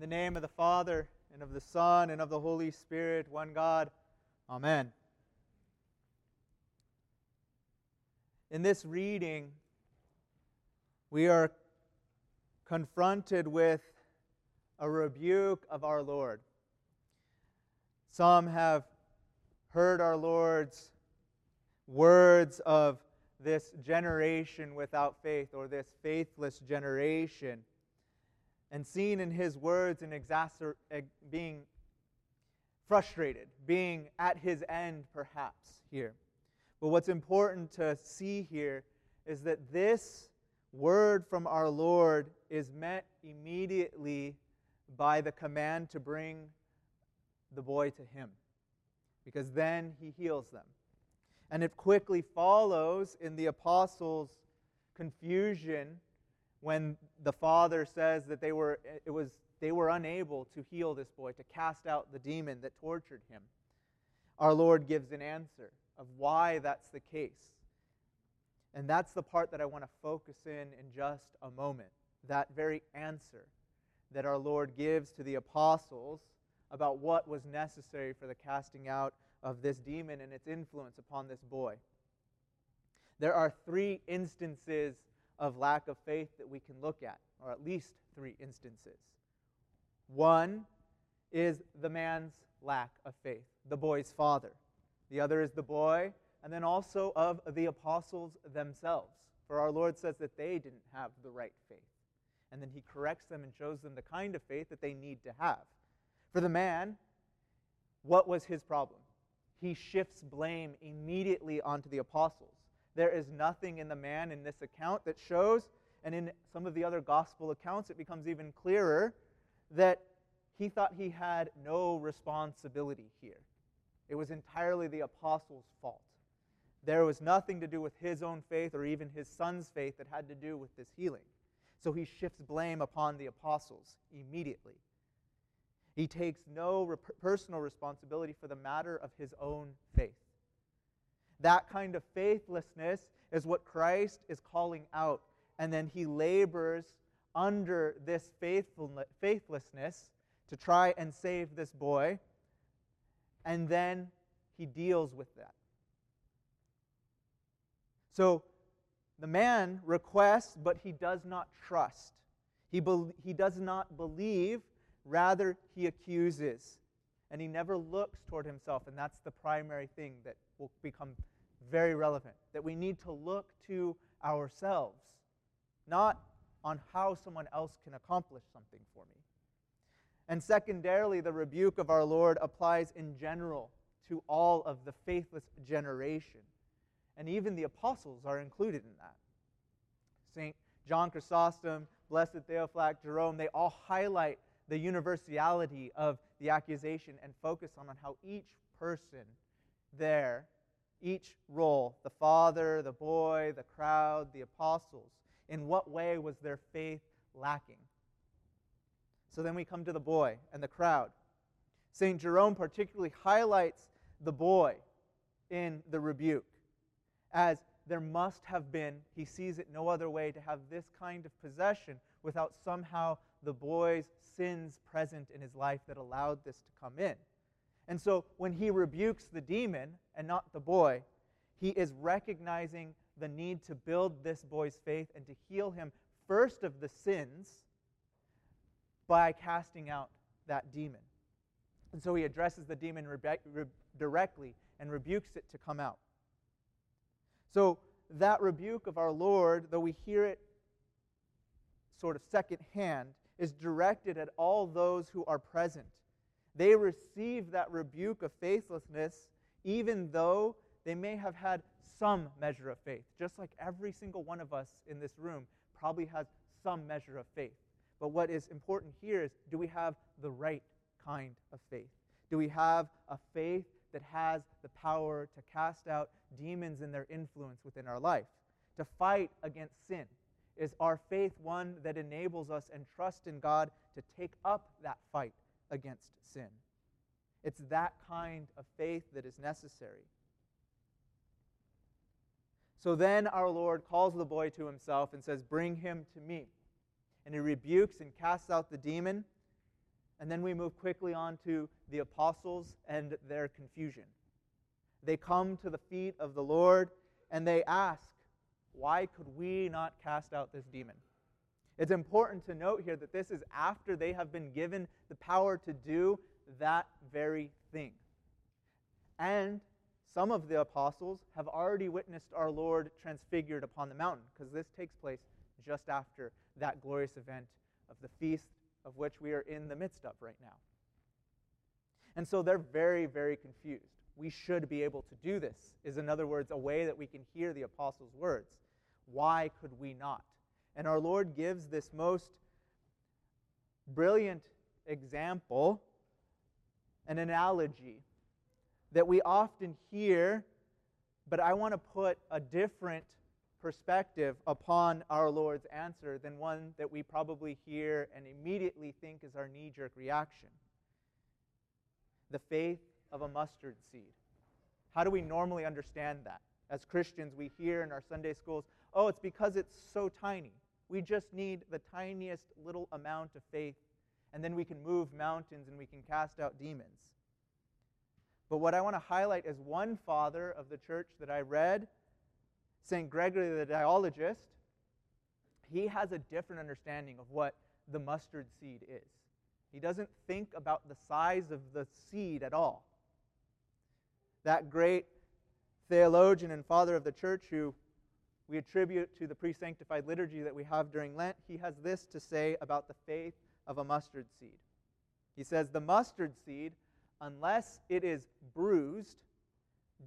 In the name of the Father, and of the Son, and of the Holy Spirit, one God. Amen. In this reading, we are confronted with a rebuke of our Lord. Some have heard our Lord's words of this generation without faith or this faithless generation and seen in his words and exacer- being frustrated, being at his end perhaps here. But what's important to see here is that this word from our Lord is met immediately by the command to bring the boy to him, because then he heals them. And it quickly follows in the apostles' confusion when the father says that they were, it was, they were unable to heal this boy, to cast out the demon that tortured him. Our Lord gives an answer of why that's the case. And that's the part that I want to focus in in just a moment. That very answer that our Lord gives to the apostles about what was necessary for the casting out of this demon and its influence upon this boy. There are three instances of lack of faith that we can look at, or at least three instances. One is the man's lack of faith, the boy's father. The other is the boy, and then also of the apostles themselves. For our Lord says that they didn't have the right faith. And then he corrects them and shows them the kind of faith that they need to have. For the man, what was his problem? He shifts blame immediately onto the apostles. There is nothing in the man in this account that shows, and in some of the other gospel accounts, it becomes even clearer that he thought he had no responsibility here. It was entirely the apostles' fault. There was nothing to do with his own faith or even his son's faith that had to do with this healing. So he shifts blame upon the apostles immediately. He takes no personal responsibility for the matter of his own faith. That kind of faithlessness is what Christ is calling out. And then he labors under this faithlessness to try and save this boy. And then he deals with that. So the man requests, but he does not trust. He, be- he does not believe, rather, he accuses. And he never looks toward himself. And that's the primary thing that will become very relevant. That we need to look to ourselves, not on how someone else can accomplish something for me. And secondarily, the rebuke of our Lord applies in general to all of the faithless generation. And even the apostles are included in that. St. John Chrysostom, Blessed Theophylact Jerome, they all highlight the universality of the accusation and focus on, on how each person there each role the father, the boy, the crowd, the apostles. In what way was their faith lacking? So then we come to the boy and the crowd. St. Jerome particularly highlights the boy in the rebuke as there must have been, he sees it no other way, to have this kind of possession without somehow the boy's sins present in his life that allowed this to come in. And so when he rebukes the demon and not the boy, he is recognizing the need to build this boy's faith and to heal him first of the sins by casting out that demon. And so he addresses the demon rebe- directly and rebukes it to come out. So that rebuke of our Lord, though we hear it sort of secondhand, is directed at all those who are present they receive that rebuke of faithlessness even though they may have had some measure of faith. Just like every single one of us in this room probably has some measure of faith. But what is important here is do we have the right kind of faith? Do we have a faith that has the power to cast out demons and their influence within our life? To fight against sin? Is our faith one that enables us and trust in God to take up that fight against sin. It's that kind of faith that is necessary. So then our Lord calls the boy to himself and says, Bring him to me. And he rebukes and casts out the demon. And then we move quickly on to the apostles and their confusion. They come to the feet of the Lord and they ask, Why could we not cast out this demon? It's important to note here that this is after they have been given the power to do that very thing. And some of the apostles have already witnessed our Lord transfigured upon the mountain, because this takes place just after that glorious event of the feast of which we are in the midst of right now. And so they're very, very confused. We should be able to do this, is in other words, a way that we can hear the apostles' words. Why could we not? And our Lord gives this most brilliant example, an analogy that we often hear, but I want to put a different perspective upon our Lord's answer than one that we probably hear and immediately think is our knee jerk reaction. The faith of a mustard seed. How do we normally understand that? As Christians, we hear in our Sunday schools, oh, it's because it's so tiny. We just need the tiniest little amount of faith, and then we can move mountains and we can cast out demons. But what I want to highlight is one father of the church that I read, St. Gregory the Dialogist. He has a different understanding of what the mustard seed is. He doesn't think about the size of the seed at all. That great theologian and father of the church who we attribute to the pre sanctified liturgy that we have during Lent, he has this to say about the faith of a mustard seed. He says, The mustard seed, unless it is bruised,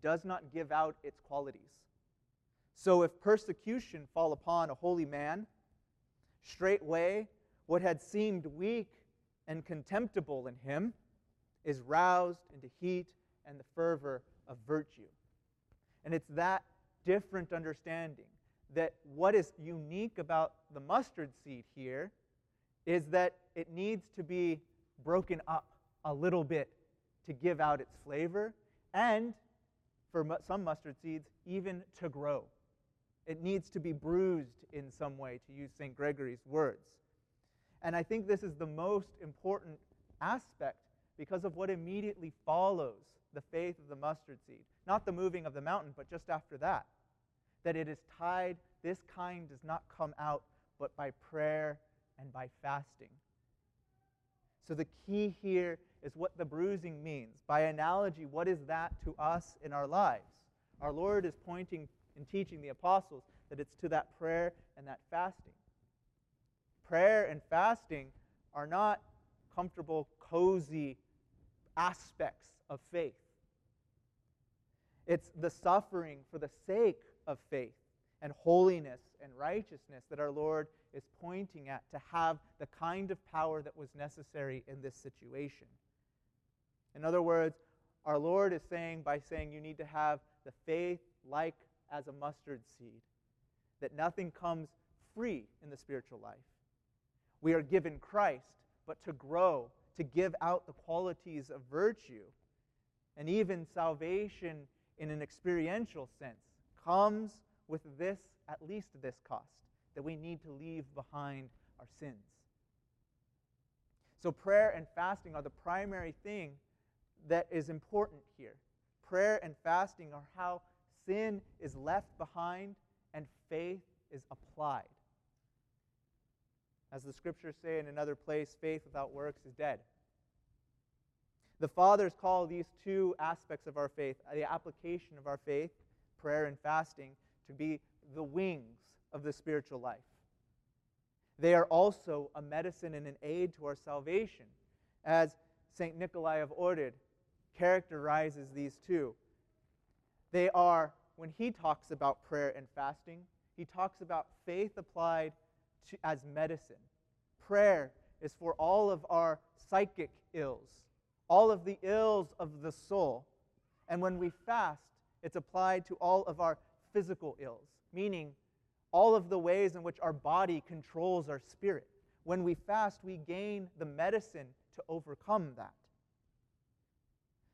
does not give out its qualities. So if persecution fall upon a holy man, straightway what had seemed weak and contemptible in him is roused into heat and the fervor of virtue. And it's that different understanding that what is unique about the mustard seed here is that it needs to be broken up a little bit to give out its flavor, and for some mustard seeds, even to grow. It needs to be bruised in some way, to use St. Gregory's words. And I think this is the most important aspect because of what immediately follows the faith of the mustard seed. Not the moving of the mountain, but just after that. That it is tied, this kind does not come out but by prayer and by fasting. So the key here is what the bruising means. By analogy, what is that to us in our lives? Our Lord is pointing and teaching the apostles that it's to that prayer and that fasting. Prayer and fasting are not comfortable, cozy aspects of faith. It's the suffering for the sake of faith and holiness and righteousness that our Lord is pointing at to have the kind of power that was necessary in this situation. In other words, our Lord is saying by saying you need to have the faith like as a mustard seed, that nothing comes free in the spiritual life. We are given Christ, but to grow, to give out the qualities of virtue, and even salvation in an experiential sense comes with this, at least this cost, that we need to leave behind our sins. So, prayer and fasting are the primary thing that is important here. Prayer and fasting are how sin is left behind and faith is applied. As the scriptures say in another place, faith without works is dead. The fathers call these two aspects of our faith, the application of our faith, prayer and fasting, to be the wings of the spiritual life. They are also a medicine and an aid to our salvation, as St. Nikolai of Ohrid characterizes these two. They are, when he talks about prayer and fasting, he talks about faith applied to, as medicine. Prayer is for all of our psychic ills, all of the ills of the soul. And when we fast, it's applied to all of our physical ills, meaning all of the ways in which our body controls our spirit. When we fast, we gain the medicine to overcome that.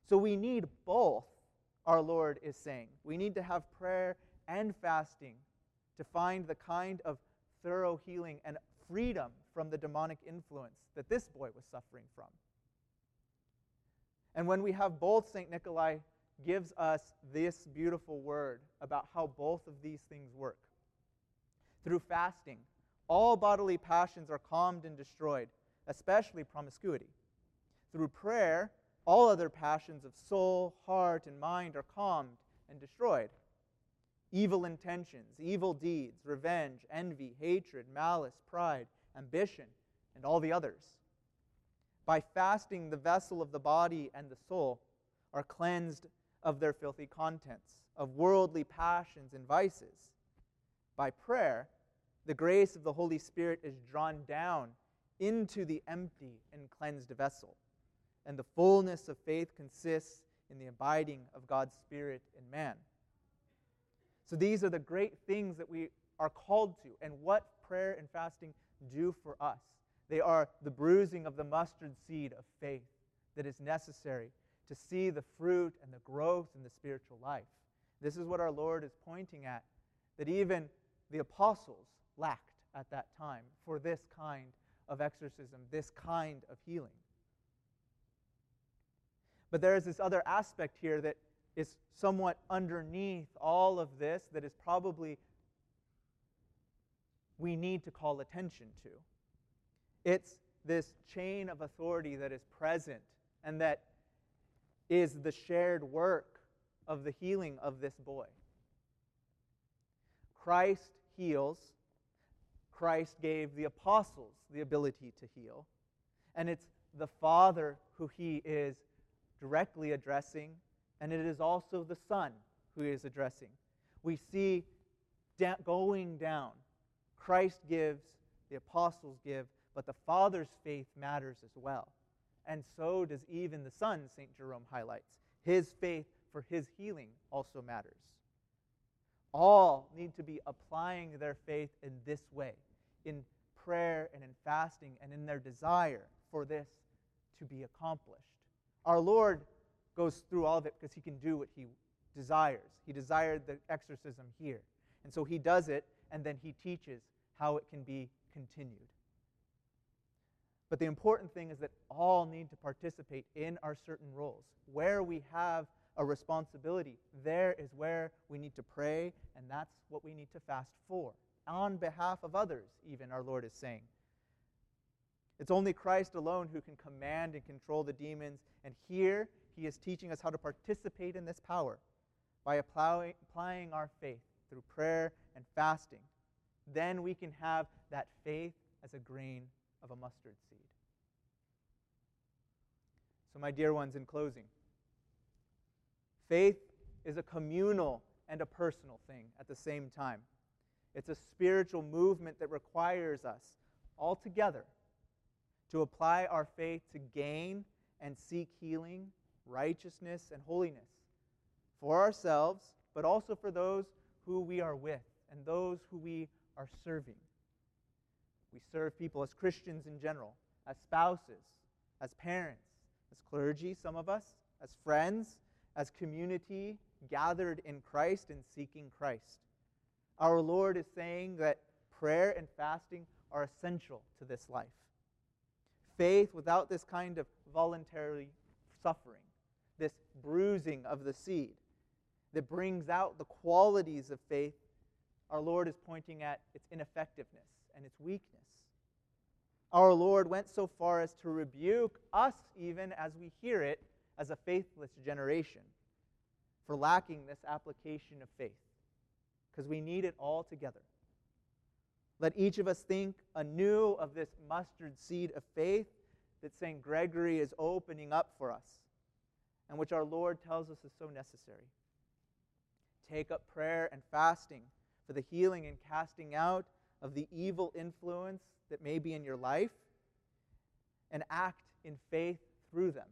So we need both, our Lord is saying. We need to have prayer and fasting to find the kind of thorough healing and freedom from the demonic influence that this boy was suffering from. And when we have both, St. Nikolai gives us this beautiful word about how both of these things work. Through fasting, all bodily passions are calmed and destroyed, especially promiscuity. Through prayer, all other passions of soul, heart, and mind are calmed and destroyed. Evil intentions, evil deeds, revenge, envy, hatred, malice, pride, ambition, and all the others. By fasting, the vessel of the body and the soul are cleansed of their filthy contents, of worldly passions and vices. By prayer, the grace of the Holy Spirit is drawn down into the empty and cleansed vessel, and the fullness of faith consists in the abiding of God's Spirit in man. So these are the great things that we are called to, and what prayer and fasting do for us. They are the bruising of the mustard seed of faith that is necessary to see the fruit and the growth in the spiritual life. This is what our Lord is pointing at, that even the apostles lacked at that time for this kind of exorcism, this kind of healing. But there is this other aspect here that is somewhat underneath all of this that is probably we need to call attention to. It's this chain of authority that is present and that is the shared work of the healing of this boy. Christ heals. Christ gave the apostles the ability to heal. And it's the Father who he is directly addressing, and it is also the Son who is addressing. We see da- going down. Christ gives, the apostles give, but the Father's faith matters as well and so does even the Son, St. Jerome highlights. His faith for his healing also matters. All need to be applying their faith in this way, in prayer and in fasting, and in their desire for this to be accomplished. Our Lord goes through all of it because he can do what he desires. He desired the exorcism here. And so he does it, and then he teaches how it can be continued. But the important thing is that all need to participate in our certain roles. Where we have a responsibility, there is where we need to pray, and that's what we need to fast for. On behalf of others, even, our Lord is saying. It's only Christ alone who can command and control the demons, and here he is teaching us how to participate in this power by applying, our faith through prayer and fasting. Then we can have that faith as a grain of a mustard seed. So, my dear ones, in closing, faith is a communal and a personal thing at the same time. It's a spiritual movement that requires us all together to apply our faith to gain and seek healing, righteousness, and holiness for ourselves, but also for those who we are with and those who we are serving. We serve people as Christians in general, as spouses, as parents, as clergy, some of us, as friends, as community gathered in Christ and seeking Christ. Our Lord is saying that prayer and fasting are essential to this life. Faith without this kind of voluntary suffering, this bruising of the seed that brings out the qualities of faith, our Lord is pointing at its ineffectiveness and its weakness. Our Lord went so far as to rebuke us, even as we hear it, as a faithless generation for lacking this application of faith, because we need it all together. Let each of us think anew of this mustard seed of faith that St. Gregory is opening up for us, and which our Lord tells us is so necessary. Take up prayer and fasting for the healing and casting out of the evil influence that may be in your life and act in faith through them.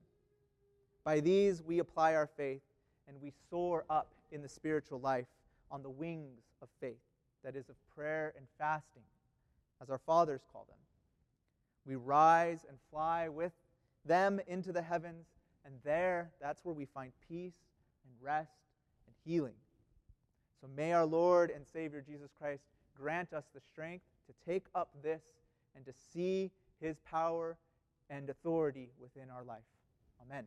By these, we apply our faith and we soar up in the spiritual life on the wings of faith, that is, of prayer and fasting, as our fathers call them. We rise and fly with them into the heavens, and there, that's where we find peace and rest and healing. So may our Lord and Savior Jesus Christ grant us the strength to take up this and to see his power and authority within our life. Amen.